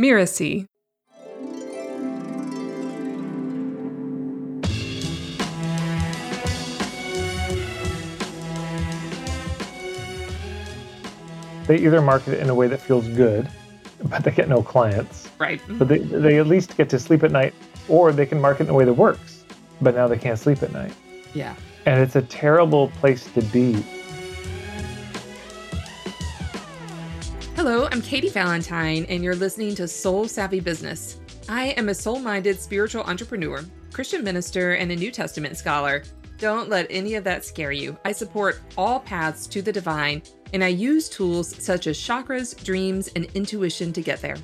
Mirasee. They either market it in a way that feels good, but they get no clients. Right. But they, they at least get to sleep at night, or they can market in a way that works, but now they can't sleep at night. Yeah. And it's a terrible place to be. I'm Katy Valentine, and you're listening to Soul Savvy Business. I am a soul minded spiritual entrepreneur, Christian minister, and a New Testament scholar. Don't let any of that scare you. I support all paths to the divine, and I use tools such as chakras, dreams, and intuition to get there.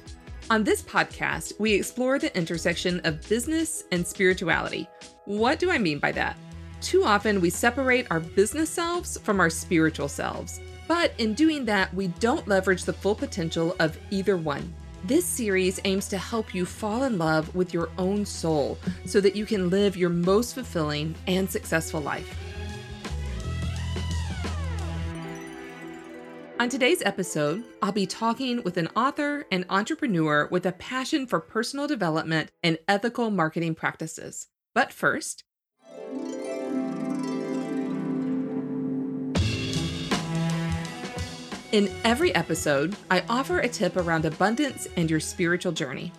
On this podcast, we explore the intersection of business and spirituality. What do I mean by that? Too often, we separate our business selves from our spiritual selves. But in doing that, we don't leverage the full potential of either one. This series aims to help you fall in love with your own soul so that you can live your most fulfilling and successful life. On today's episode, I'll be talking with an author and entrepreneur with a passion for personal development and ethical marketing practices. But first, In every episode, I offer a tip around abundance and your spiritual journey.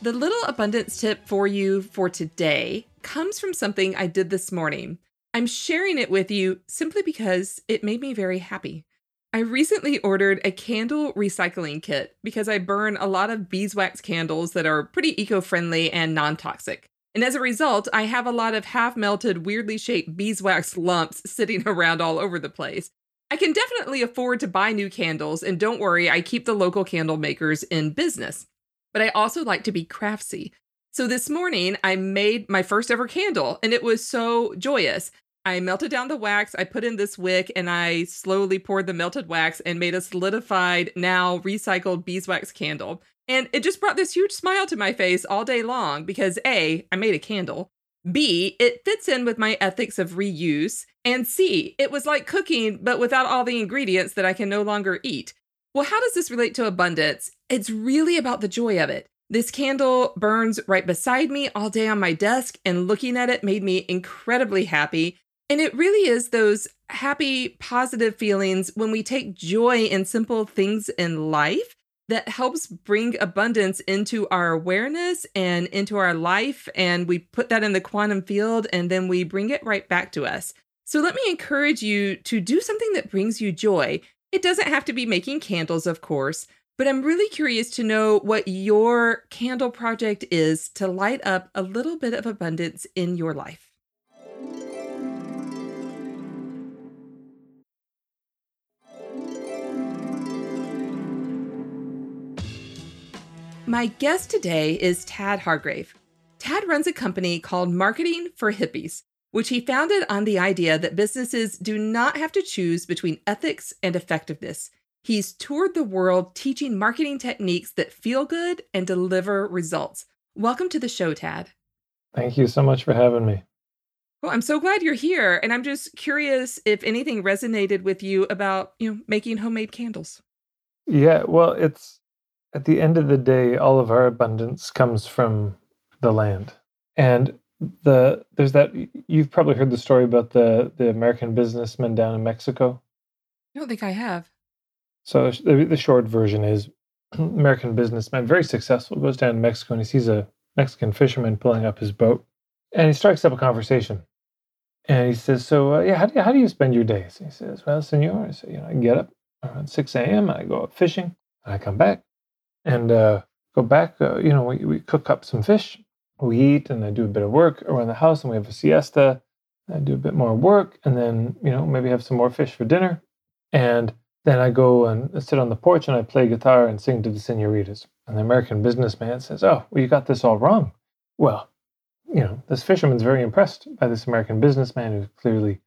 The little abundance tip for you for today comes from something I did this morning. I'm sharing it with you simply because it made me very happy. I recently ordered a candle recycling kit because I burn a lot of beeswax candles that are pretty eco friendly and non toxic. And as a result, I have a lot of half melted, weirdly shaped beeswax lumps sitting around all over the place. I can definitely afford to buy new candles, and don't worry, I keep the local candle makers in business. But I also like to be craftsy. So this morning, I made my first ever candle, and it was so joyous. I melted down the wax, I put in this wick, and I slowly poured the melted wax and made a solidified, now recycled beeswax candle. And it just brought this huge smile to my face all day long because A, I made a candle. B, it fits in with my ethics of reuse. And C, it was like cooking, but without all the ingredients that I can no longer eat. Well, how does this relate to abundance? It's really about the joy of it. This candle burns right beside me all day on my desk, and looking at it made me incredibly happy. And it really is those happy, positive feelings when we take joy in simple things in life that helps bring abundance into our awareness and into our life. And we put that in the quantum field and then we bring it right back to us. So let me encourage you to do something that brings you joy. It doesn't have to be making candles, of course, but I'm really curious to know what your candle project is to light up a little bit of abundance in your life. My guest today is Tad Hargrave. Tad runs a company called Marketing for Hippies, which he founded on the idea that businesses do not have to choose between ethics and effectiveness. He's toured the world teaching marketing techniques that feel good and deliver results. Welcome to the show, Tad. Thank you so much for having me. Well, I'm so glad you're here, and I'm just curious if anything resonated with you about, you know, making homemade candles. Yeah, well, it's at the end of the day, all of our abundance comes from the land. And the there's that you've probably heard the story about the the American businessman down in Mexico. I don't think I have. So the, the short version is American businessman, very successful, goes down to Mexico and he sees a Mexican fisherman pulling up his boat, and he strikes up a conversation. And he says, "So uh, yeah, how do you, how do you spend your days?" He says, "Well, senor, I say, you know, I get up around six a.m. I go out fishing, and I come back and uh, go back. Uh, you know, we, we cook up some fish, we eat, and I do a bit of work around the house, and we have a siesta. I do a bit more work, and then you know maybe have some more fish for dinner, and then I go and sit on the porch and I play guitar and sing to the senoritas. And the American businessman says, "Oh, well, you got this all wrong." Well, you know, this fisherman's very impressed by this American businessman who clearly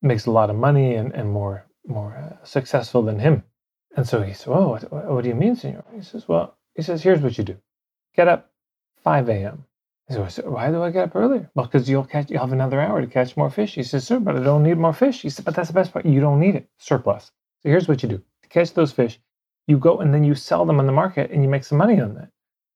makes a lot of money and, and more more uh, successful than him. And so he says, "Oh, what, what do you mean, senor?" He says, "Well, he says, here's what you do: get up 5 a.m." He says, "Why do I get up earlier?" Well, because you'll catch, you'll have another hour to catch more fish. He says, "Sir, but I don't need more fish." He said, "But that's the best part. You don't need it. Surplus. So here's what you do: to catch those fish, you go and then you sell them on the market and you make some money on that.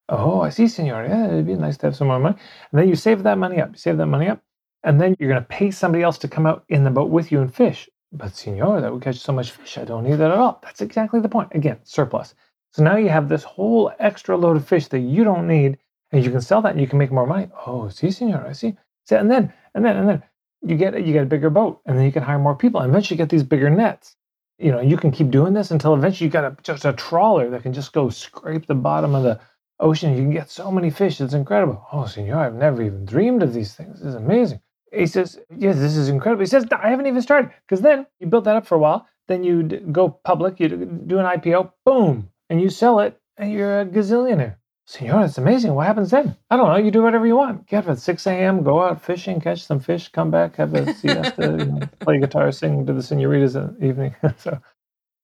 Oh, I see, senor. Yeah, it'd be nice to have some more money. And then you save that money up. You save that money up. And then you're going to pay somebody else to come out in the boat with you and fish. But, senor, that would catch so much fish. I don't need that at all. That's exactly the point. Again, surplus. So now you have this whole extra load of fish that you don't need, and you can sell that and you can make more money. Oh, see, senor, I see. And then, and then, and then you get you get a bigger boat, and then you can hire more people, and eventually get these bigger nets. You know, you can keep doing this until eventually you got a, just a trawler that can just go scrape the bottom of the ocean. You can get so many fish. It's incredible. Oh, senor, I've never even dreamed of these things. This is amazing. He says, Yes, this is incredible. He says, I haven't even started. Because then you build that up for a while. Then you go public, you do an IPO, boom, and you sell it, and you're a gazillionaire. Senor, that's amazing. What happens then? I don't know. You do whatever you want. Get up at 6 a.m., go out fishing, catch some fish, come back, have a siesta, you know, play guitar, sing to the senoritas in the evening. so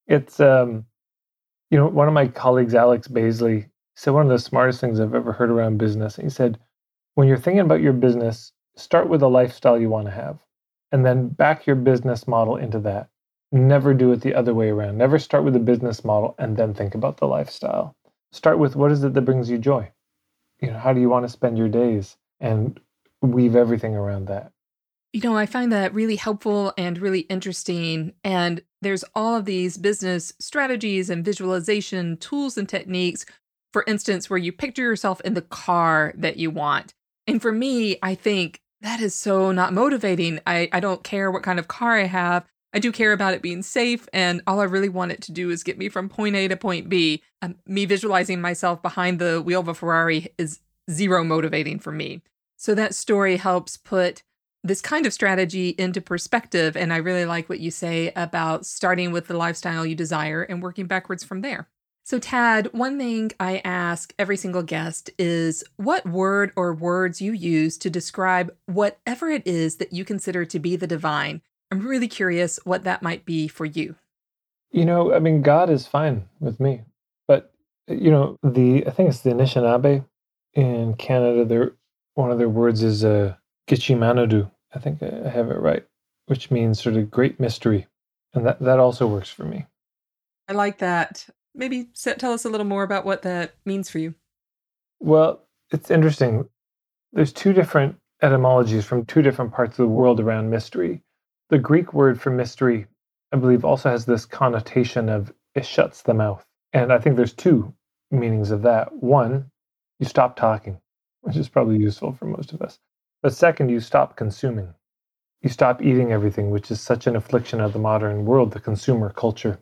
it's, um, you know, one of my colleagues, Alex Baisley, said one of the smartest things I've ever heard around business. He said, when you're thinking about your business, start with a lifestyle you want to have and then back your business model into that. Never do it the other way around. Never start with the business model and then think about the lifestyle. Start with what is it that brings you joy? You know, how do you want to spend your days and weave everything around that. You know, I find that really helpful and really interesting. And there's all of these business strategies and visualization tools and techniques, for instance, where you picture yourself in the car that you want. And for me, I think that is so not motivating. I, I don't care what kind of car I have. I do care about it being safe, and all I really want it to do is get me from point A to point B. Um, me visualizing myself behind the wheel of a Ferrari is zero motivating for me. So that story helps put this kind of strategy into perspective. And I really like what you say about starting with the lifestyle you desire and working backwards from there. So, Tad, one thing I ask every single guest is what word or words you use to describe whatever it is that you consider to be the divine. I'm really curious what that might be for you. You know, I mean, God is fine with me. But, you know, the, I think it's the Anishinaabe in Canada. Their, one of their words is uh, Gichimanadu. I think I have it right, which means sort of great mystery. And that, that also works for me. I like that maybe tell us a little more about what that means for you. Well, it's interesting. There's two different etymologies from two different parts of the world around mystery. The Greek word for mystery, I believe, also has this connotation of it shuts the mouth. And I think there's two meanings of that. One, you stop talking, which is probably useful for most of us. But second, you stop consuming. You stop eating everything, which is such an affliction of the modern world, the consumer culture,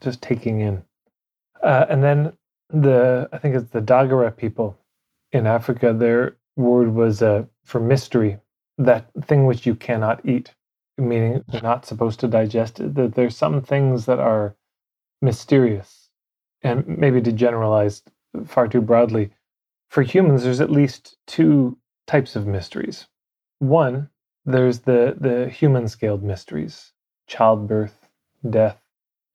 just taking in. Uh, and then the I think it's the Dagara people in Africa. Their word was uh, for mystery, that thing which you cannot eat, meaning they're not supposed to digest it. That there's some things that are mysterious, and maybe to generalize far too broadly, for humans, there's at least two types of mysteries. One, there's the the human scaled mysteries: childbirth, death,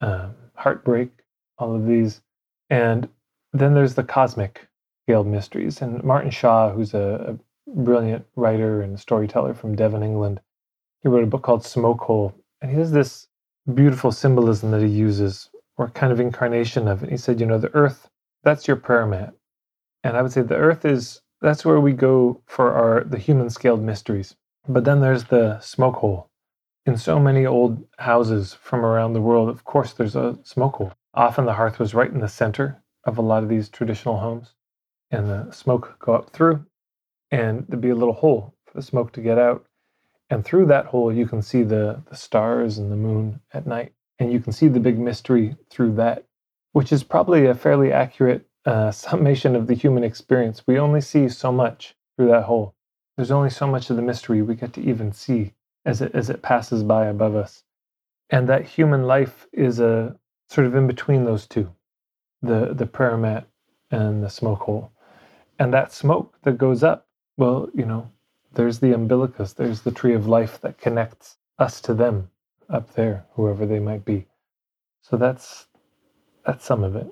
um, heartbreak, all of these. And then there's the cosmic scaled mysteries. And Martin Shaw, who's a, a brilliant writer and storyteller from Devon, England, he wrote a book called Smoke Hole. And he has this beautiful symbolism that he uses, or kind of incarnation of it. He said, you know, the earth, that's your prayer mat. And I would say the earth is that's where we go for our the human scaled mysteries. But then there's the smoke hole. In so many old houses from around the world, of course, there's a smoke hole. Often the hearth was right in the center of a lot of these traditional homes, and the smoke go up through, and there'd be a little hole for the smoke to get out. And through that hole, you can see the, the stars and the moon at night, and you can see the big mystery through that, which is probably a fairly accurate uh, summation of the human experience. We only see so much through that hole. There's only so much of the mystery we get to even see as it as it passes by above us. And that human life is a sort of in between those two, the the prayer mat and the smoke hole. And that smoke that goes up, well, you know, there's the umbilicus, there's the tree of life that connects us to them up there, whoever they might be. So that's that's some of it.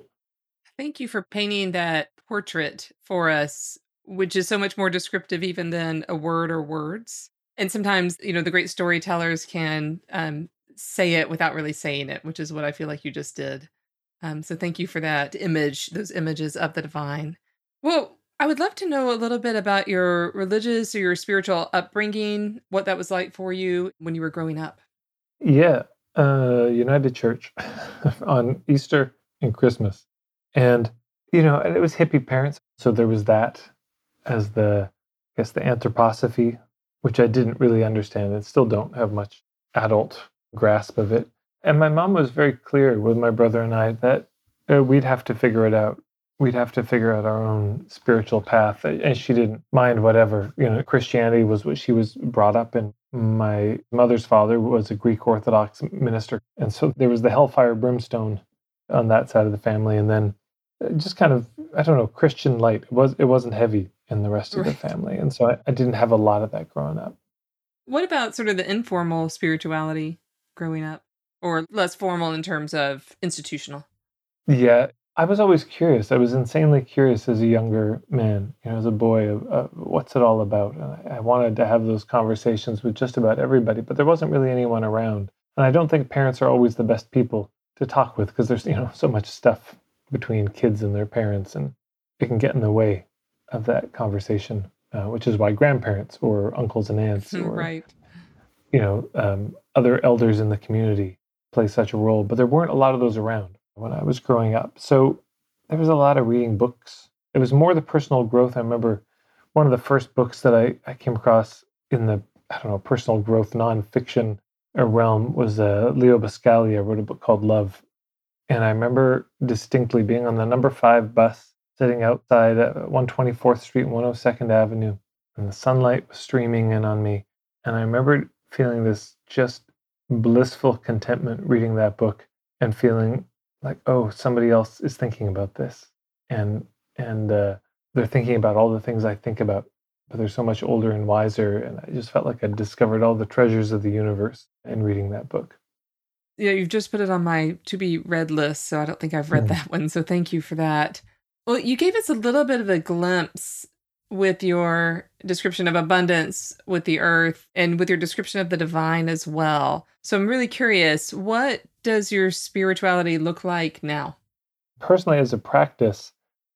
Thank you for painting that portrait for us, which is so much more descriptive even than a word or words. And sometimes, you know, the great storytellers can um, say it without really saying it, which is what I feel like you just did. Um, so thank you for that image, those images of the divine. Well, I would love to know a little bit about your religious or your spiritual upbringing, what that was like for you when you were growing up. Yeah, uh, United Church on Easter and Christmas. And, you know, it was hippie parents. So there was that as the, I guess, the anthroposophy, which I didn't really understand and still don't have much adult grasp of it. And my mom was very clear with my brother and I that uh, we'd have to figure it out. We'd have to figure out our own spiritual path. And she didn't mind whatever. You know, Christianity was what she was brought up in. My mother's father was a Greek Orthodox minister. And so there was the hellfire brimstone on that side of the family. And then uh, just kind of, I don't know, Christian light. It, was, it wasn't heavy in the rest of right. the family. And so I, I didn't have a lot of that growing up. What about sort of the informal spirituality growing up? Or less formal in terms of institutional? Yeah, I was always curious. I was insanely curious as a younger man, you know, as a boy, uh, what's it all about? And I, I wanted to have those conversations with just about everybody, but there wasn't really anyone around. And I don't think parents are always the best people to talk with because there's, you know, so much stuff between kids and their parents, and it can get in the way of that conversation, uh, which is why grandparents or uncles and aunts or, right. you know, um, other elders in the community play such a role. But there weren't a lot of those around when I was growing up. So there was a lot of reading books. It was more the personal growth. I remember one of the first books that I, I came across in the, I don't know, personal growth nonfiction realm was uh, Leo Buscaglia wrote a book called Love. And I remember distinctly being on the number five bus sitting outside at 124th Street and 102nd Avenue, and the sunlight was streaming in on me. And I remember feeling this just blissful contentment reading that book and feeling like oh somebody else is thinking about this and and uh, they're thinking about all the things i think about but they're so much older and wiser and i just felt like i discovered all the treasures of the universe in reading that book yeah you've just put it on my to be read list so i don't think i've read mm. that one so thank you for that well you gave us a little bit of a glimpse with your description of abundance with the earth and with your description of the divine as well. So I'm really curious, what does your spirituality look like now? Personally, as a practice,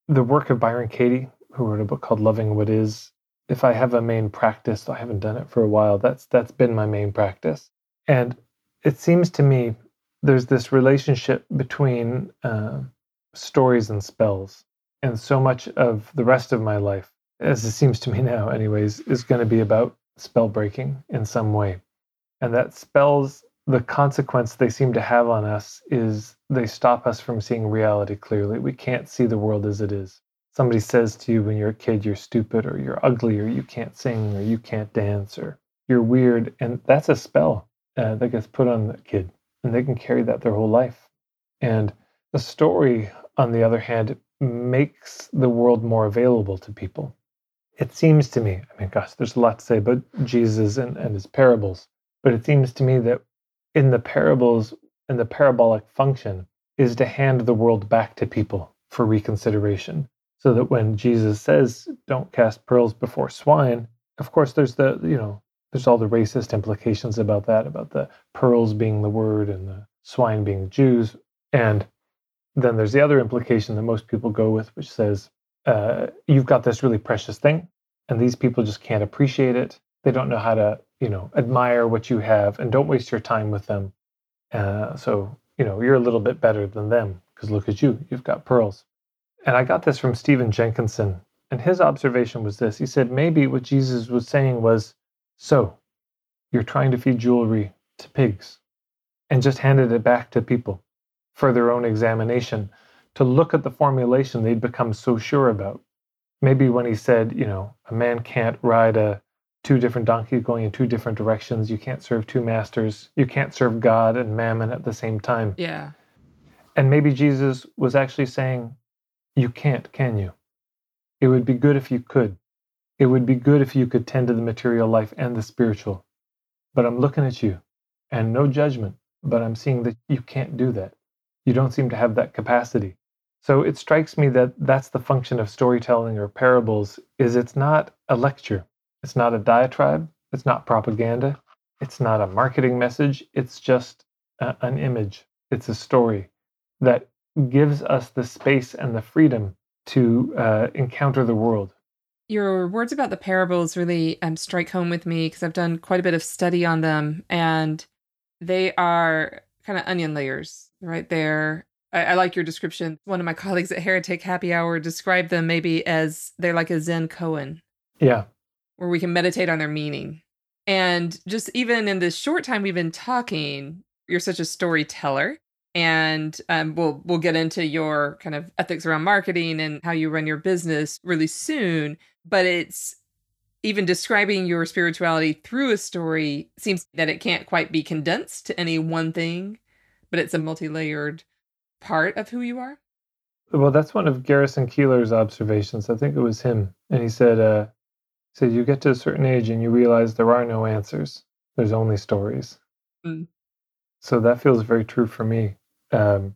the work of Byron Katie, who wrote a book called Loving What Is, if I have a main practice, I haven't done it for a while, that's that's been my main practice. And it seems to me there's this relationship between uh, stories and spells. And so much of the rest of my life as it seems to me now, anyways, is going to be about spell breaking in some way. And that spells, the consequence they seem to have on us is they stop us from seeing reality clearly. We can't see the world as it is. Somebody says to you when you're a kid, you're stupid or you're ugly or you can't sing or you can't dance or you're weird. And that's a spell uh, that gets put on the kid. And they can carry that their whole life. And the story, on the other hand, makes the world more available to people it seems to me, I mean, gosh, there's a lot to say about Jesus and, and his parables, but it seems to me that in the parables, in the parabolic function, is to hand the world back to people for reconsideration. So that when Jesus says, don't cast pearls before swine, of course, there's the, you know, there's all the racist implications about that, about the pearls being the word and the swine being Jews. And then there's the other implication that most people go with, which says, uh, you've got this really precious thing, and these people just can't appreciate it. They don't know how to, you know, admire what you have, and don't waste your time with them. Uh, so, you know, you're a little bit better than them because look at you, you've got pearls. And I got this from Stephen Jenkinson, and his observation was this: he said maybe what Jesus was saying was, so you're trying to feed jewelry to pigs, and just handed it back to people for their own examination to look at the formulation they'd become so sure about. Maybe when he said, you know, a man can't ride a two different donkeys going in two different directions, you can't serve two masters, you can't serve God and mammon at the same time. Yeah. And maybe Jesus was actually saying, you can't, can you? It would be good if you could. It would be good if you could tend to the material life and the spiritual. But I'm looking at you, and no judgment, but I'm seeing that you can't do that. You don't seem to have that capacity. So it strikes me that that's the function of storytelling or parables is it's not a lecture. It's not a diatribe, it's not propaganda, it's not a marketing message, it's just a, an image. It's a story that gives us the space and the freedom to uh, encounter the world. Your words about the parables really um, strike home with me because I've done quite a bit of study on them, and they are kind of onion layers right there. I, I like your description. One of my colleagues at Heretic Happy Hour described them maybe as they're like a Zen koan. Yeah. Where we can meditate on their meaning. And just even in this short time we've been talking, you're such a storyteller and um, we'll we'll get into your kind of ethics around marketing and how you run your business really soon but it's even describing your spirituality through a story seems that it can't quite be condensed to any one thing but it's a multi-layered part of who you are? Well that's one of garrison keillor's observations. I think it was him. And he said uh he said you get to a certain age and you realize there are no answers. There's only stories. Mm. so that feels very true for me. Um,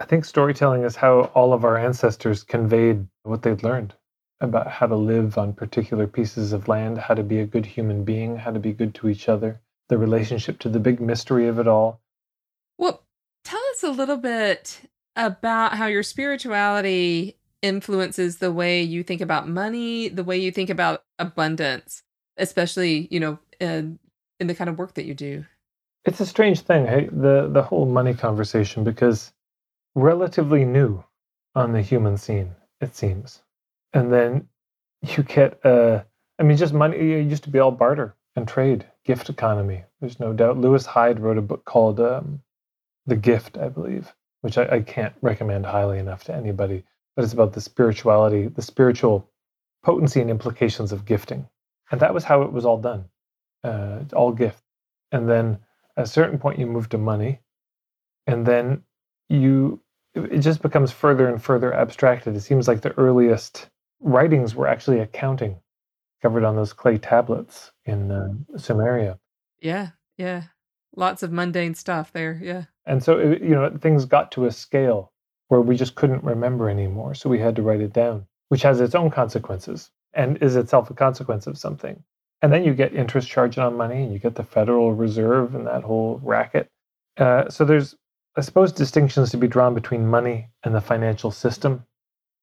I think storytelling is how all of our ancestors conveyed what they'd learned about how to live on particular pieces of land, how to be a good human being, how to be good to each other, the relationship to the big mystery of it all. Well, us a little bit about how your spirituality influences the way you think about money, the way you think about abundance, especially, you know, in, in the kind of work that you do. It's a strange thing, the the whole money conversation because relatively new on the human scene, it seems. And then you get uh I mean just money it used to be all barter and trade, gift economy. There's no doubt. Lewis Hyde wrote a book called um, The Gift, I believe, which I, I can't recommend highly enough to anybody. But it's about the spirituality, the spiritual potency and implications of gifting. And that was how it was all done. Uh, all gift. And then at a certain point you move to money and then you it just becomes further and further abstracted it seems like the earliest writings were actually accounting covered on those clay tablets in uh, Sumeria. Yeah, yeah. Lots of mundane stuff there, yeah. And so it, you know things got to a scale where we just couldn't remember anymore, so we had to write it down, which has its own consequences and is itself a consequence of something. And then you get interest charged on money, and you get the Federal Reserve and that whole racket. Uh, so there's, I suppose, distinctions to be drawn between money and the financial system.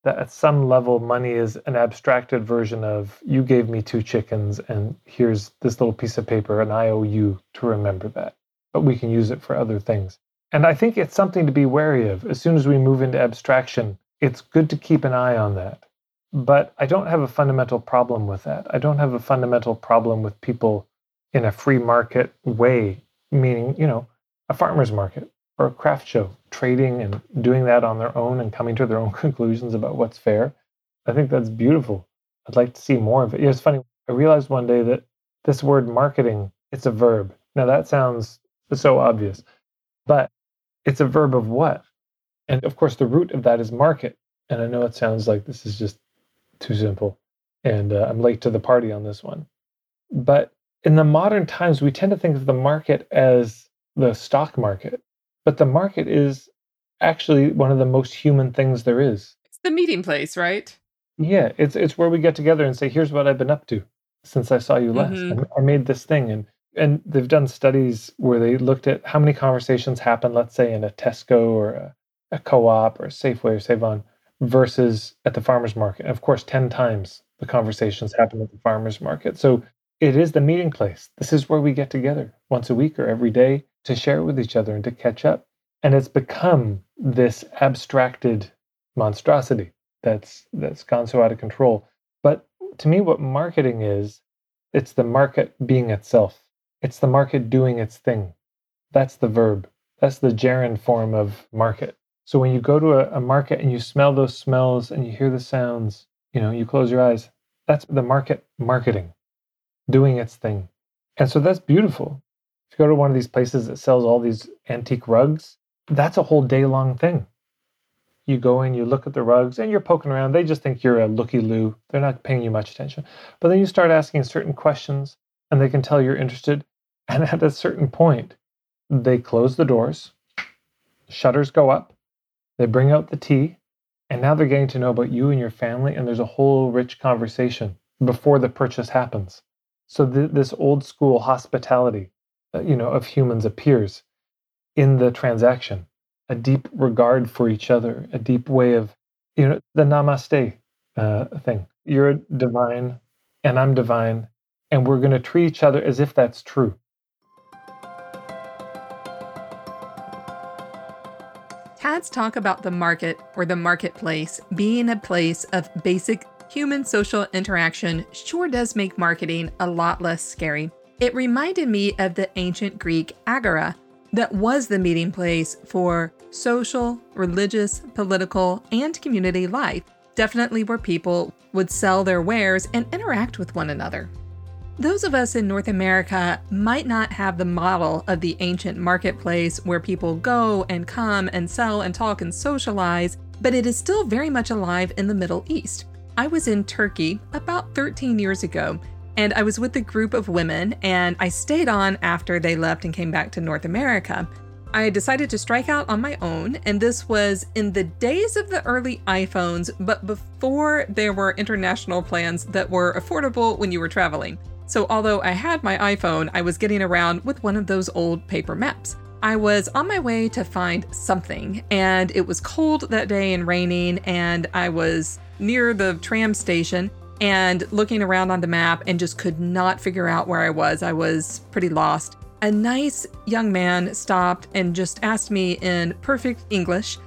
That at some level, money is an abstracted version of you gave me two chickens, and here's this little piece of paper, and I owe you to remember that. But we can use it for other things. And I think it's something to be wary of. As soon as we move into abstraction, it's good to keep an eye on that. But I don't have a fundamental problem with that. I don't have a fundamental problem with people in a free market way, meaning, you know, a farmer's market or a craft show, trading and doing that on their own and coming to their own conclusions about what's fair. I think that's beautiful. I'd like to see more of it. it's funny. I realized one day that this word marketing, it's a verb. Now that sounds so obvious, but it's a verb of what? And of course, the root of that is market. And I know it sounds like this is just too simple. And uh, I'm late to the party on this one. But in the modern times, we tend to think of the market as the stock market, but the market is actually one of the most human things there is. It's the meeting place, right? Yeah, it's it's where we get together and say, "Here's what I've been up to since I saw you last. Mm-hmm. I, I made this thing." And and they've done studies where they looked at how many conversations happen, let's say, in a Tesco or a, a co-op or a Safeway or Save-On, versus at the farmers market. And Of course, 10 times the conversations happen at the farmers market. So it is the meeting place. This is where we get together once a week or every day to share with each other and to catch up. And it's become this abstracted monstrosity that's that's gone so out of control. But to me, what marketing is, it's the market being itself. It's the market doing its thing. That's the verb. That's the gerund form of market. So when you go to a, a market and you smell those smells and you hear the sounds, you know, you close your eyes. That's the market marketing doing its thing. And so that's beautiful. If you go to one of these places that sells all these antique rugs, that's a whole day long thing. You go in, you look at the rugs, and you're poking around. They just think you're a looky loo. They're not paying you much attention. But then you start asking certain questions, and they can tell you're interested. And at a certain point, they close the doors, shutters go up, they bring out the tea, and now they're getting to know about you and your family, and there's a whole rich conversation before the purchase happens. So th- this old school hospitality, uh, you know, of humans appears in the transaction, a deep regard for each other, a deep way of, you know, the namaste uh, thing. You're divine and I'm divine, and we're going to treat each other as if that's true. Tad's talk about the market or the marketplace being a place of basic human social interaction sure does make marketing a lot less scary. It reminded me of the ancient Greek agora, that was the meeting place for social, religious, political, and community life, definitely where people would sell their wares and interact with one another. Those of us in North America might not have the model of the ancient marketplace where people go and come and sell and talk and socialize, but it is still very much alive in the Middle East. I was in Turkey about 13 years ago and I was with a group of women, and I stayed on after they left and came back to North America. I decided to strike out on my own, and this was in the days of the early iPhones, but before there were international plans that were affordable when you were traveling. So, although I had my iPhone, I was getting around with one of those old paper maps. I was on my way to find something, and it was cold that day and raining, and I was near the tram station and looking around on the map and just could not figure out where I was. I was pretty lost. A nice young man stopped and just asked me in perfect English,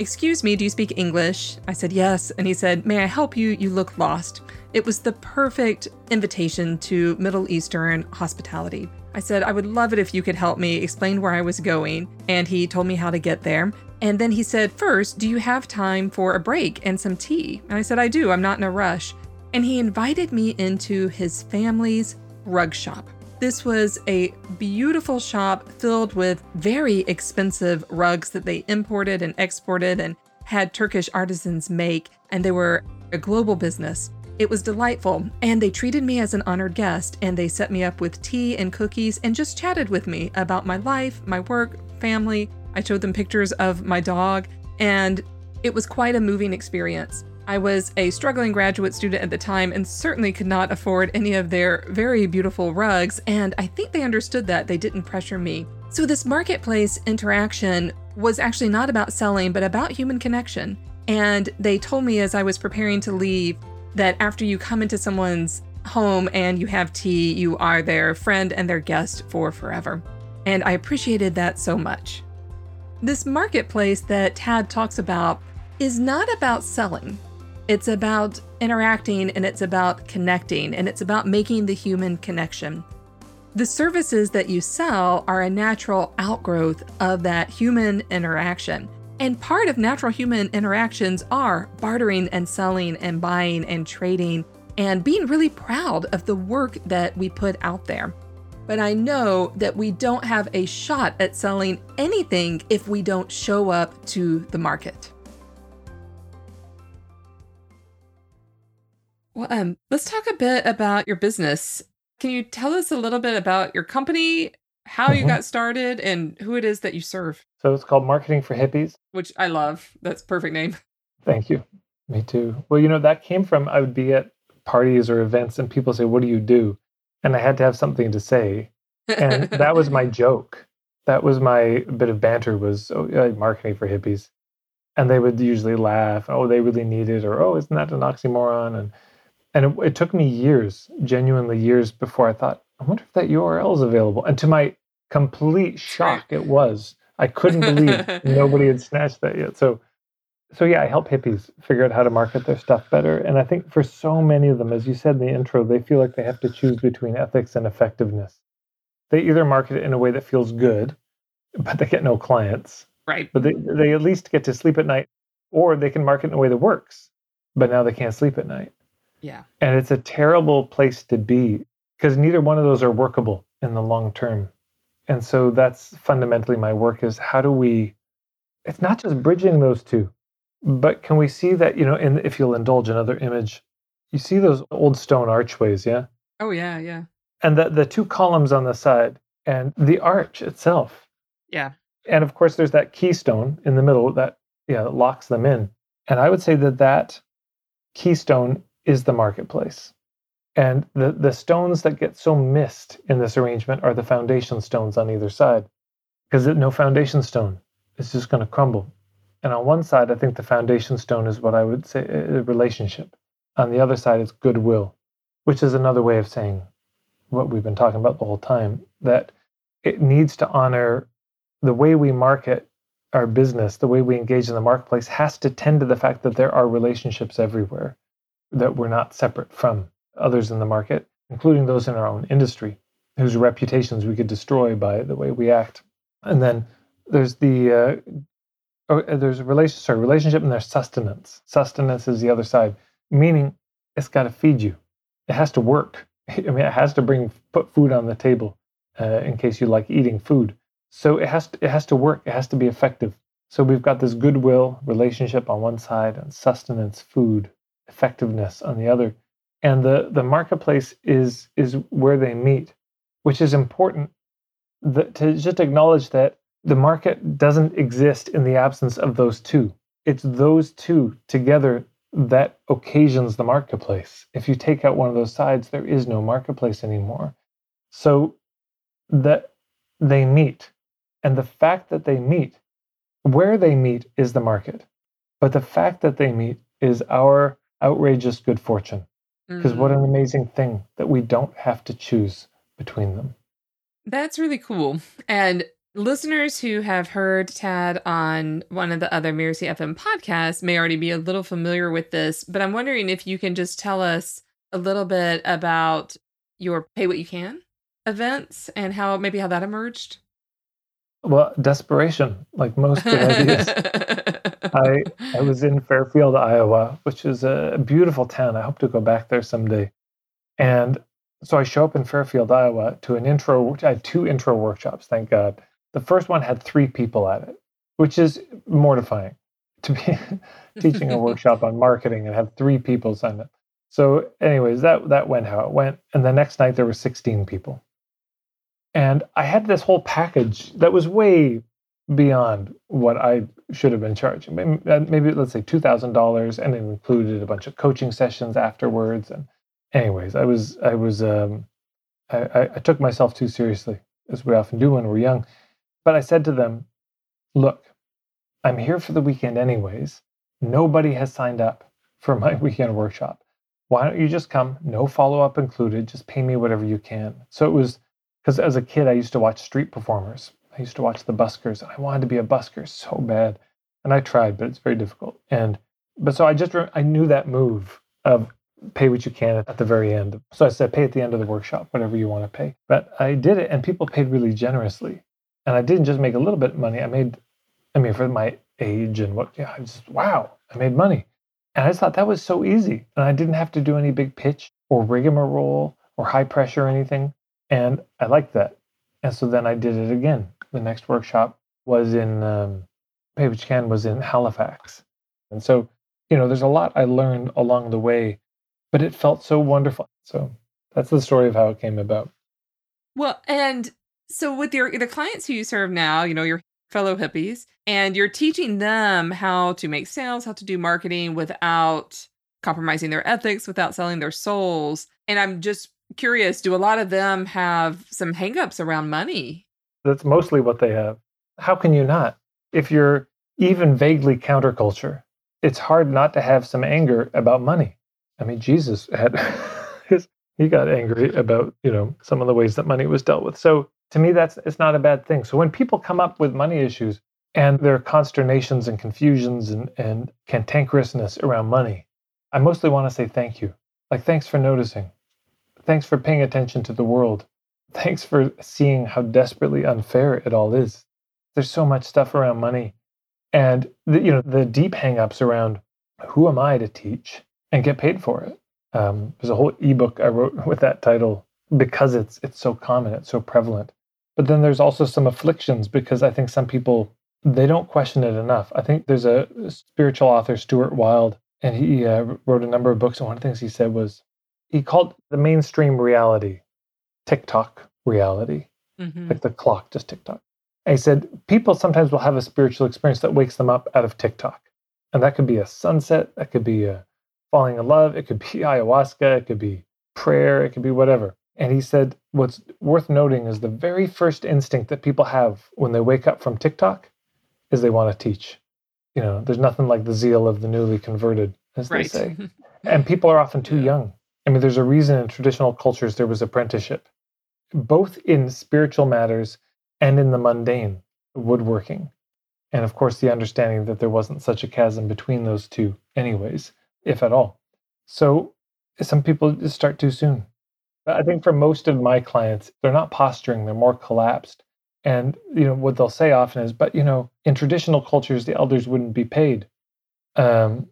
Excuse me, do you speak English? I said, Yes. And he said, May I help you? You look lost. It was the perfect invitation to Middle Eastern hospitality. I said, I would love it if you could help me, explain where I was going, and he told me how to get there. And then he said, First, do you have time for a break and some tea? And I said, I do, I'm not in a rush and he invited me into his family's rug shop. This was a beautiful shop filled with very expensive rugs that they imported and exported and had Turkish artisans make, and they were a global business. It was delightful, and they treated me as an honored guest, and they set me up with tea and cookies and just chatted with me about my life, my work, family. I showed them pictures of my dog, and it was quite a moving experience. I was a struggling graduate student at the time and certainly could not afford any of their very beautiful rugs, and I think they understood that. They didn't pressure me. So, this marketplace interaction was actually not about selling, but about human connection. And they told me as I was preparing to leave that after you come into someone's home and you have tea, you are their friend and their guest for forever. And I appreciated that so much. This marketplace that Tad talks about is not about selling. It's about interacting and it's about connecting and it's about making the human connection. The services that you sell are a natural outgrowth of that human interaction. And part of natural human interactions are bartering and selling and buying and trading and being really proud of the work that we put out there. But I know that we don't have a shot at selling anything if we don't show up to the market. Well, um, let's talk a bit about your business. Can you tell us a little bit about your company, how mm-hmm. you got started, and who it is that you serve? So it's called Marketing for Hippies, which I love. That's perfect name. Thank you. Me too. Well, you know, that came from I would be at parties or events and people say, What do you do? And I had to have something to say. And that was my joke. That was my bit of banter was oh, yeah, marketing for hippies. And they would usually laugh, oh, they really need it, or oh, isn't that an oxymoron? And and it, it took me years, genuinely years, before I thought, I wonder if that URL is available. And to my complete shock, it was. I couldn't believe nobody had snatched that yet. So, so yeah, I help hippies figure out how to market their stuff better. And I think for so many of them, as you said in the intro, they feel like they have to choose between ethics and effectiveness. They either market it in a way that feels good, but they get no clients. Right. But they, they at least get to sleep at night, or they can market in a way that works, but now they can't sleep at night. Yeah. And it's a terrible place to be because neither one of those are workable in the long term. And so that's fundamentally my work is how do we it's not just bridging those two, but can we see that, you know, in if you'll indulge another image, you see those old stone archways, yeah? Oh yeah, yeah. And the the two columns on the side and the arch itself. Yeah. And of course there's that keystone in the middle that yeah, locks them in. And I would say that that keystone is the marketplace. And the, the stones that get so missed in this arrangement are the foundation stones on either side. Because no foundation stone it's just going to crumble. And on one side, I think the foundation stone is what I would say a relationship. On the other side, it's goodwill, which is another way of saying what we've been talking about the whole time that it needs to honor the way we market our business, the way we engage in the marketplace has to tend to the fact that there are relationships everywhere, that we're not separate from others in the market, including those in our own industry, whose reputations we could destroy by the way we act. And then there's the uh, oh, there's a relation, sorry, relationship and there's sustenance. Sustenance is the other side, meaning it's got to feed you. It has to work. I mean, it has to bring put food on the table uh, in case you like eating food. So it has to, it has to work. It has to be effective. So we've got this goodwill relationship on one side and sustenance, food, effectiveness on the other. And the, the marketplace is is where they meet, which is important the, to just acknowledge that the market doesn't exist in the absence of those two. It's those two together that occasions the marketplace. If you take out one of those sides, there is no marketplace anymore. So that they meet and the fact that they meet, where they meet is the market. But the fact that they meet is our outrageous good fortune. Because mm-hmm. what an mm-hmm. amazing thing that we don't have to choose between them. That's really cool. And listeners who have heard Tad on one of the other Mirasee FM podcasts may already be a little familiar with this, but I'm wondering if you can just tell us a little bit about your Pay What You Can events and how maybe how that emerged. Well, desperation, like most good ideas. I I was in Fairfield, Iowa, which is a beautiful town. I hope to go back there someday. And so I show up in Fairfield, Iowa to an intro. I had two intro workshops, thank God. The first one had three people at it, which is mortifying to be teaching a workshop on marketing and have three people sign up. So, anyways, that that went how it went. And the next night there were 16 people. And I had this whole package that was way beyond what I should have been charging. Maybe, uh, maybe let's say two thousand dollars, and it included a bunch of coaching sessions afterwards. And anyways, I was I was um, I, I took myself too seriously, as we often do when we're young. But I said to them, "Look, I'm here for the weekend anyways. Nobody has signed up for my weekend workshop. Why don't you just come? No follow up included. Just pay me whatever you can." So it was because as a kid, I used to watch street performers. I used to watch the buskers, and I wanted to be a busker so bad. And I tried, but it's very difficult. And but so I just I knew that move of pay what you can at the very end. So I said, pay at the end of the workshop, whatever you want to pay. But I did it, and people paid really generously. And I didn't just make a little bit of money. I made, I mean, for my age and what, yeah, I just wow, I made money. And I just thought that was so easy, and I didn't have to do any big pitch or rigmarole or high pressure or anything. And I liked that. And so then I did it again. The next workshop was in, um, Can was in Halifax. And so, you know, there's a lot I learned along the way, but it felt so wonderful. So that's the story of how it came about. Well, and so with your the clients who you serve now, you know, your fellow hippies, and you're teaching them how to make sales, how to do marketing without compromising their ethics, without selling their souls. And I'm just curious do a lot of them have some hangups around money? That's mostly what they have. How can you not? If you're even vaguely counterculture, it's hard not to have some anger about money. I mean, Jesus had his, he got angry about, you know, some of the ways that money was dealt with. So to me, that's it's not a bad thing. So when people come up with money issues and their consternations and confusions and, and cantankerousness around money, I mostly want to say thank you. Like, thanks for noticing. Thanks for paying attention to the world. Thanks for seeing how desperately unfair it all is. There's so much stuff around money. And the, you know, the deep hangups around who am I to teach and get paid for it. Um, there's a whole ebook I wrote with that title because it's it's so common, it's so prevalent. But then there's also some afflictions because I think some people they don't question it enough. I think there's a spiritual author, Stuart Wilde, and he uh, wrote a number of books. And one of the things he said was he called the mainstream reality tick-tock reality, mm-hmm. like the clock just tick-tock. And he said people sometimes will have a spiritual experience that wakes them up out of tick-tock, and that could be a sunset, that could be a falling in love, it could be ayahuasca, it could be prayer, it could be whatever. And he said what's worth noting is the very first instinct that people have when they wake up from tick-tock is they want to teach. You know, there's nothing like the zeal of the newly converted, as right. they say. and people are often too Yeah. young. I mean, there's a reason in traditional cultures there was apprenticeship, both in spiritual matters and in the mundane, woodworking. And of course, the understanding that there wasn't such a chasm between those two, anyways, if at all. So some people just start too soon. I think for most of my clients, they're not posturing, they're more collapsed. And you know what they'll say often is, but you know, in traditional cultures, the elders wouldn't be paid, um,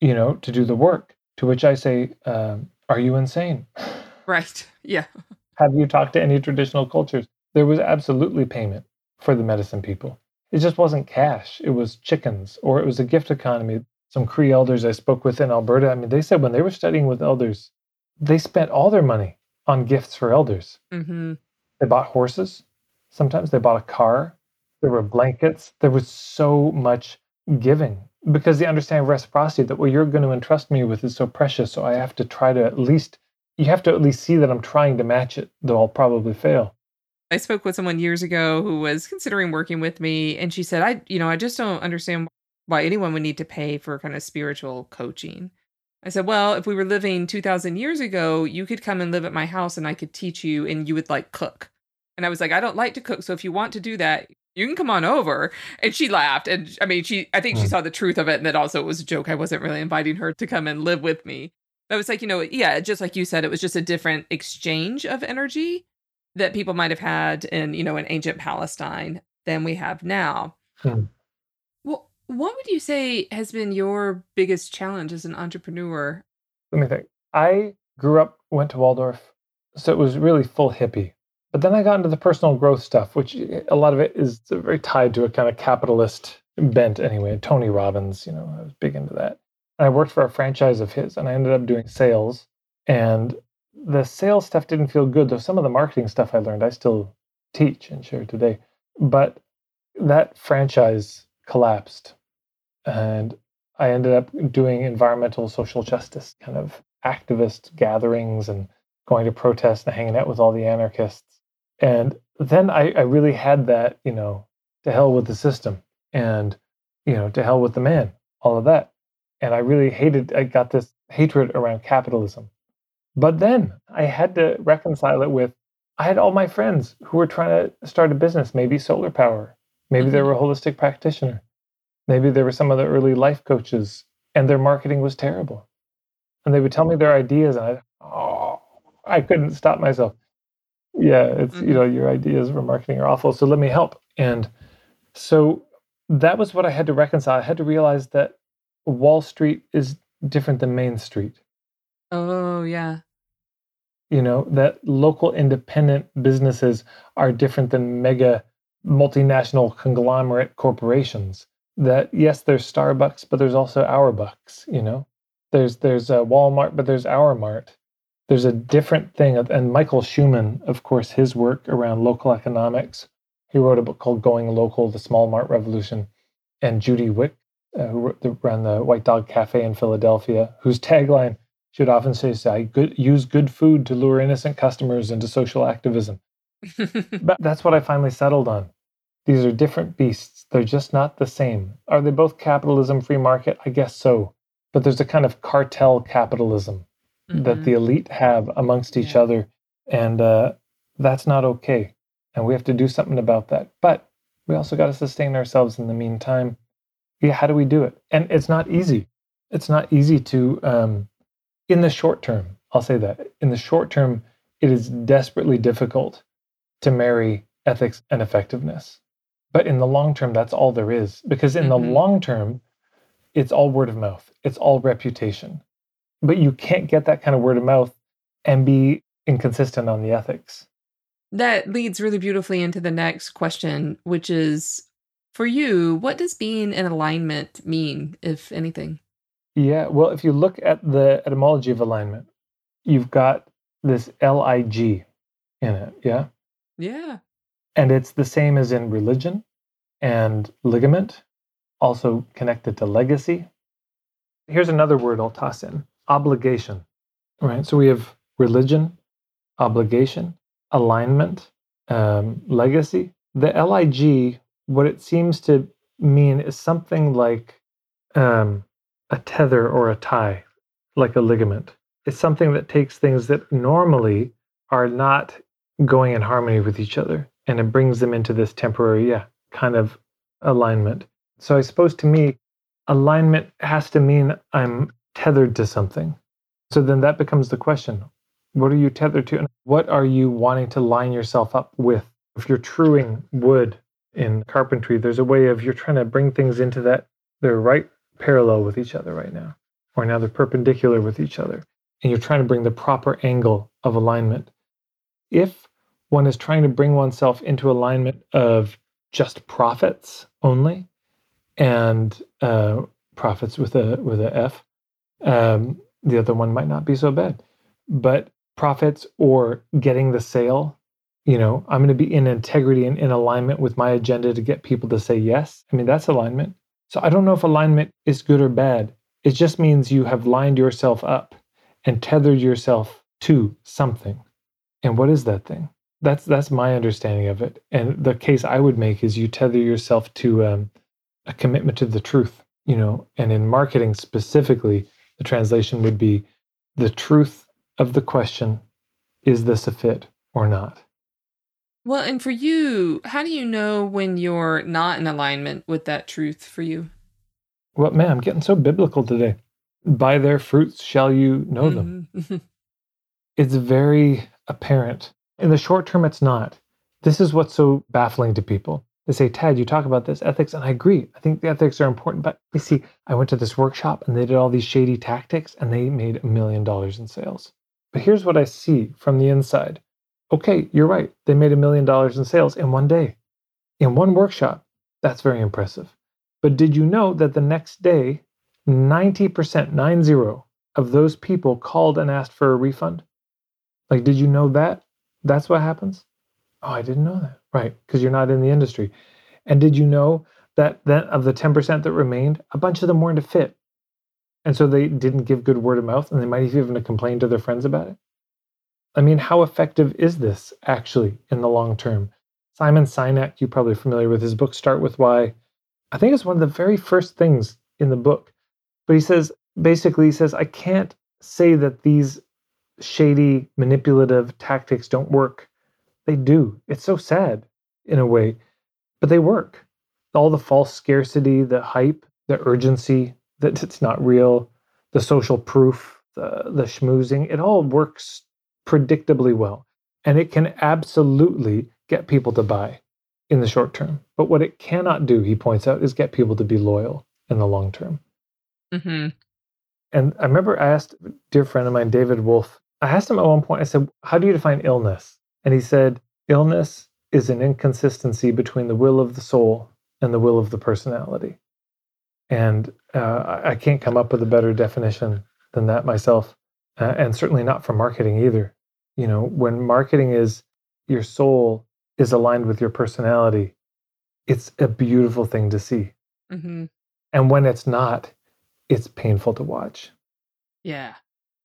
you know, to do the work. To which I say, um, are you insane? Right. Yeah. Have you talked to any traditional cultures? There was absolutely payment for the medicine people. It just wasn't cash. It was chickens, or it was a gift economy. Some Cree elders I spoke with in Alberta, I mean, they said when they were studying with elders, they spent all their money on gifts for elders. hmm They bought horses. Sometimes they bought a car. There were blankets. There was so much giving because the understanding of reciprocity that what you're going to entrust me with is so precious. So I have to try to at least, you have to at least see that I'm trying to match it, though I'll probably fail. I spoke with someone years ago who was considering working with me, and she said, "I, you know, I just don't understand why anyone would need to pay for kind of spiritual coaching." I said, "Well, if we were living two thousand years ago, you could come and live at my house, and I could teach you, and you would like cook." And I was like, "I don't like to cook, so if you want to do that, you can come on over." And she laughed, and I mean, she, I think she Mm. saw the truth of it, and that also it was a joke. I wasn't really inviting her to come and live with me. But I was like, you know, yeah, just like you said, it was just a different exchange of energy that people might have had in you know in ancient palestine than we have now Hmm. well what would you say has been your biggest challenge as an entrepreneur Let me think. I grew up, went to Waldorf, so it was really full hippie. But then I got into the personal growth stuff, which a lot of it is very tied to a kind of capitalist bent anyway. Tony Robbins, you know, I was big into that. And I worked for a franchise of his and I ended up doing sales. And the sales stuff didn't feel good, though some of the marketing stuff I learned I still teach and share today. But that franchise collapsed. And I ended up doing environmental social justice kind of activist gatherings and going to protests and hanging out with all the anarchists. And then I, I really had that, you know, to hell with the system and, you know, to hell with the man, all of that. And I really hated, I got this hatred around capitalism. But then I had to reconcile it with, I had all my friends who were trying to start a business, maybe solar power, maybe they Mhm. were a holistic practitioner, maybe they were some of the early life coaches, and their marketing was terrible. And they would tell me their ideas, and I, oh, I couldn't stop myself. Yeah, it's you Mhm. know your ideas for marketing are awful, so let me help. And so that was what I had to reconcile. I had to realize that Wall Street is different than Main Street. oh yeah you know that local independent businesses are different than mega multinational conglomerate corporations that yes there's starbucks but there's also our bucks you know there's there's a walmart but there's our mart there's a different thing and michael shuman of course his work around local economics he wrote a book called going local the small mart revolution and judy wick uh, who ran the white dog cafe in philadelphia whose tagline should often say, say good, use good food to lure innocent customers into social activism. But that's what I finally settled on. These are different beasts. They're just not the same. Are they both capitalism, free market? I guess so. But there's a kind of cartel capitalism that Mhm. the elite have amongst each Yeah. other. And uh, that's not okay. And we have to do something about that. But we also got to sustain ourselves in the meantime. Yeah, how do we do it? And it's not easy. It's not easy to, um, in the short term, I'll say that. In the short term, it is desperately difficult to marry ethics and effectiveness. But in the long term, that's all there is. Because in Mhm. the long term, it's all word of mouth, it's all reputation. But you can't get that kind of word of mouth and be inconsistent on the ethics. that leads really beautifully into the next question which is for you what does being in alignment mean if anything Yeah, well, if you look at the etymology of alignment, you've got this LIG in it, yeah? yeah And it's the same as in religion and ligament, also connected to legacy. Here's another word I'll toss in obligation, right? So we have religion, obligation, alignment, um, legacy. The LIG, what it seems to mean is something like um, a tether or a tie, like a ligament. It's something that takes things that normally are not going in harmony with each other and it brings them into this temporary, yeah, kind of alignment. So I suppose to me, alignment has to mean I'm tethered to something. So then that becomes the question what are you tethered to? And what are you wanting to line yourself up with? If you're truing wood in carpentry, there's a way of you're trying to bring things into that, they're right parallel with each other right now, or now they're perpendicular with each other. And you're trying to bring the proper angle of alignment. If one is trying to bring oneself into alignment of just profits only, and uh, profits with a with a F, um, the other one might not be so bad. But profits or getting the sale, you know, I'm going to be in integrity and in alignment with my agenda to get people to say yes. I mean, that's alignment. So I don't know if alignment is good or bad. It just means you have lined yourself up and tethered yourself to something. And what is that thing? That's that's my understanding of it. And the case I would make is you tether yourself to um, a commitment to the truth. You know, and in marketing specifically, the translation would be the truth of the question is this a fit or not? Well, and for you, how do you know when you're not in alignment with that truth for you? Well, man, I'm getting so biblical today. By their fruits shall you know them. Mm-hmm. it's very apparent. In the short term, it's not. This is what's so baffling to people. They say, Tad, you talk about this ethics, and I agree. I think the ethics are important. But you see, I went to this workshop and they did all these shady tactics and they made a million dollars in sales. But here's what I see from the inside. Okay, you're right. They made a million dollars in sales in one day, in one workshop. That's very impressive. But did you know that the next day, 90%, 90 of those people called and asked for a refund? Like, did you know that? That's what happens? Oh, I didn't know that. Right, because you're not in the industry. And did you know that then of the 10% that remained, a bunch of them weren't a fit. And so they didn't give good word of mouth and they might even complain to their friends about it. I mean, how effective is this actually in the long term? Simon Sinek, you're probably familiar with his book, Start With Why. I think it's one of the very first things in the book. But he says, basically, he says, I can't say that these shady, manipulative tactics don't work. They do. It's so sad in a way, but they work. All the false scarcity, the hype, the urgency that it's not real, the social proof, the, the schmoozing, it all works predictably well. And it can absolutely get people to buy in the short term. But what it cannot do, he points out, is get people to be loyal in the long term. Mm-hmm. And I remember I asked a dear friend of mine, David Wolf, I asked him at one point, I said, How do you define illness? And he said, Illness is an inconsistency between the will of the soul and the will of the personality. And uh, I can't come up with a better definition than that myself, uh, and certainly not for marketing either. You know, when marketing is your soul is aligned with your personality, it's a beautiful thing to see. Mm-hmm. And when it's not, it's painful to watch. Yeah.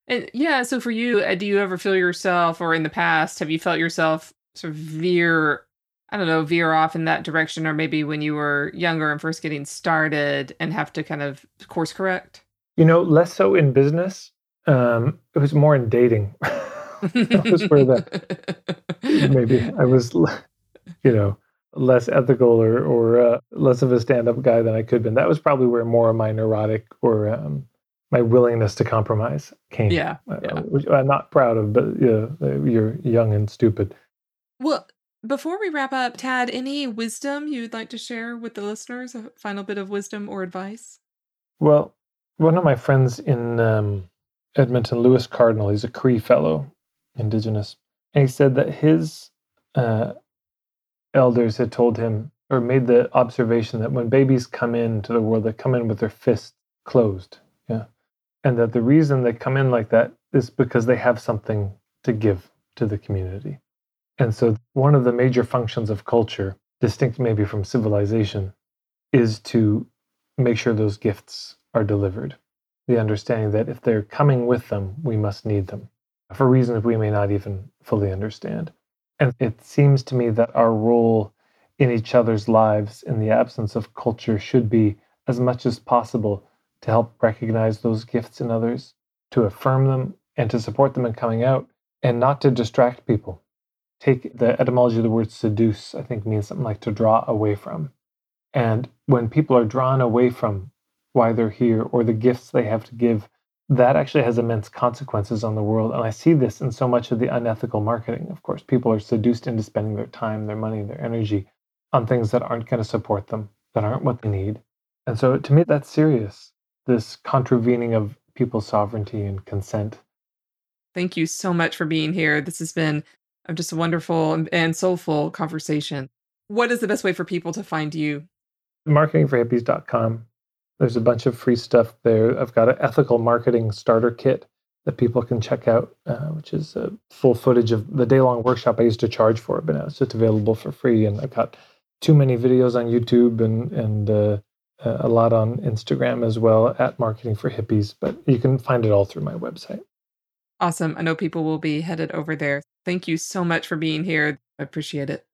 And yeah, so for you, uh, do you ever feel yourself, or in the past, have you felt yourself sort of veer, I don't know, veer off in that direction, or maybe when you were younger and first getting started and have to kind of course correct? You know, less so in business. Um, it was more in dating. that was where the maybe I was, you know, less ethical or or uh, less of a stand-up guy than I could have been. That was probably where more of my neurotic or um, my willingness to compromise came. Yeah, uh, yeah. Which I'm not proud of, but yeah, you're young and stupid. Well, before we wrap up, Tad, any wisdom you'd like to share with the listeners? A final bit of wisdom or advice? Well, one of my friends in um, Edmonton, Lewis Cardinal, he's a Cree fellow, Indigenous, and he said that his uh, elders had told him or made the observation that when babies come into the world, they come in with their fists closed. And that the reason they come in like that is because they have something to give to the community. And so, one of the major functions of culture, distinct maybe from civilization, is to make sure those gifts are delivered. The understanding that if they're coming with them, we must need them for reasons we may not even fully understand. And it seems to me that our role in each other's lives in the absence of culture should be as much as possible to help recognize those gifts in others, to affirm them, and to support them in coming out, and not to distract people. Take the etymology of the word seduce, I think means something like to draw away from. And when people are drawn away from why they're here or the gifts they have to give, that actually has immense consequences on the world. And I see this in so much of the unethical marketing. Of course, people are seduced into spending their time, their money, their energy on things that aren't going to support them, that aren't what they need. And so to me, that's serious this contravening of people's sovereignty and consent. Thank you so much for being here. This has been just a wonderful and soulful conversation. What is the best way for people to find you? Marketingforhippies.com. There's a bunch of free stuff there. I've got an ethical marketing starter kit that people can check out, uh, which is a full footage of the day long workshop I used to charge for, but now it's just available for free. And I've got too many videos on YouTube and, and uh, Uh, a lot on Instagram as well at Marketing for Hippies, but you can find it all through my website. Awesome. I know people will be headed over there. Thank you so much for being here. I appreciate it.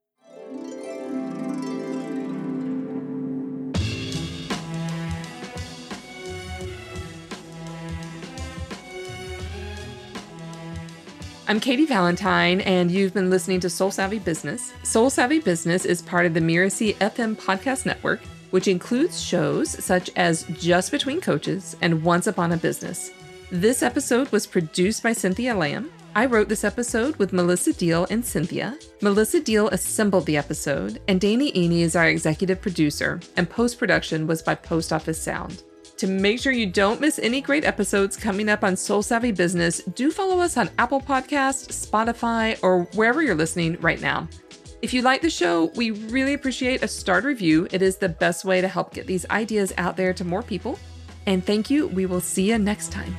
I'm Katy Valentine, and you've been listening to Soul Savvy Business. Soul Savvy Business is part of the Mirasee FM podcast network which includes shows such as Just Between Coaches and Once Upon a Business. This episode was produced by Cynthia Lamb. I wrote this episode with Melissa Deal and Cynthia. Melissa Deal assembled the episode, and Danny Iny is our executive producer, and post production was by Post Office Sound. To make sure you don't miss any great episodes coming up on Soul Savvy Business, do follow us on Apple Podcasts, Spotify, or wherever you're listening right now. If you like the show, we really appreciate a starred review. It is the best way to help get these ideas out there to more people. And thank you. We will see you next time.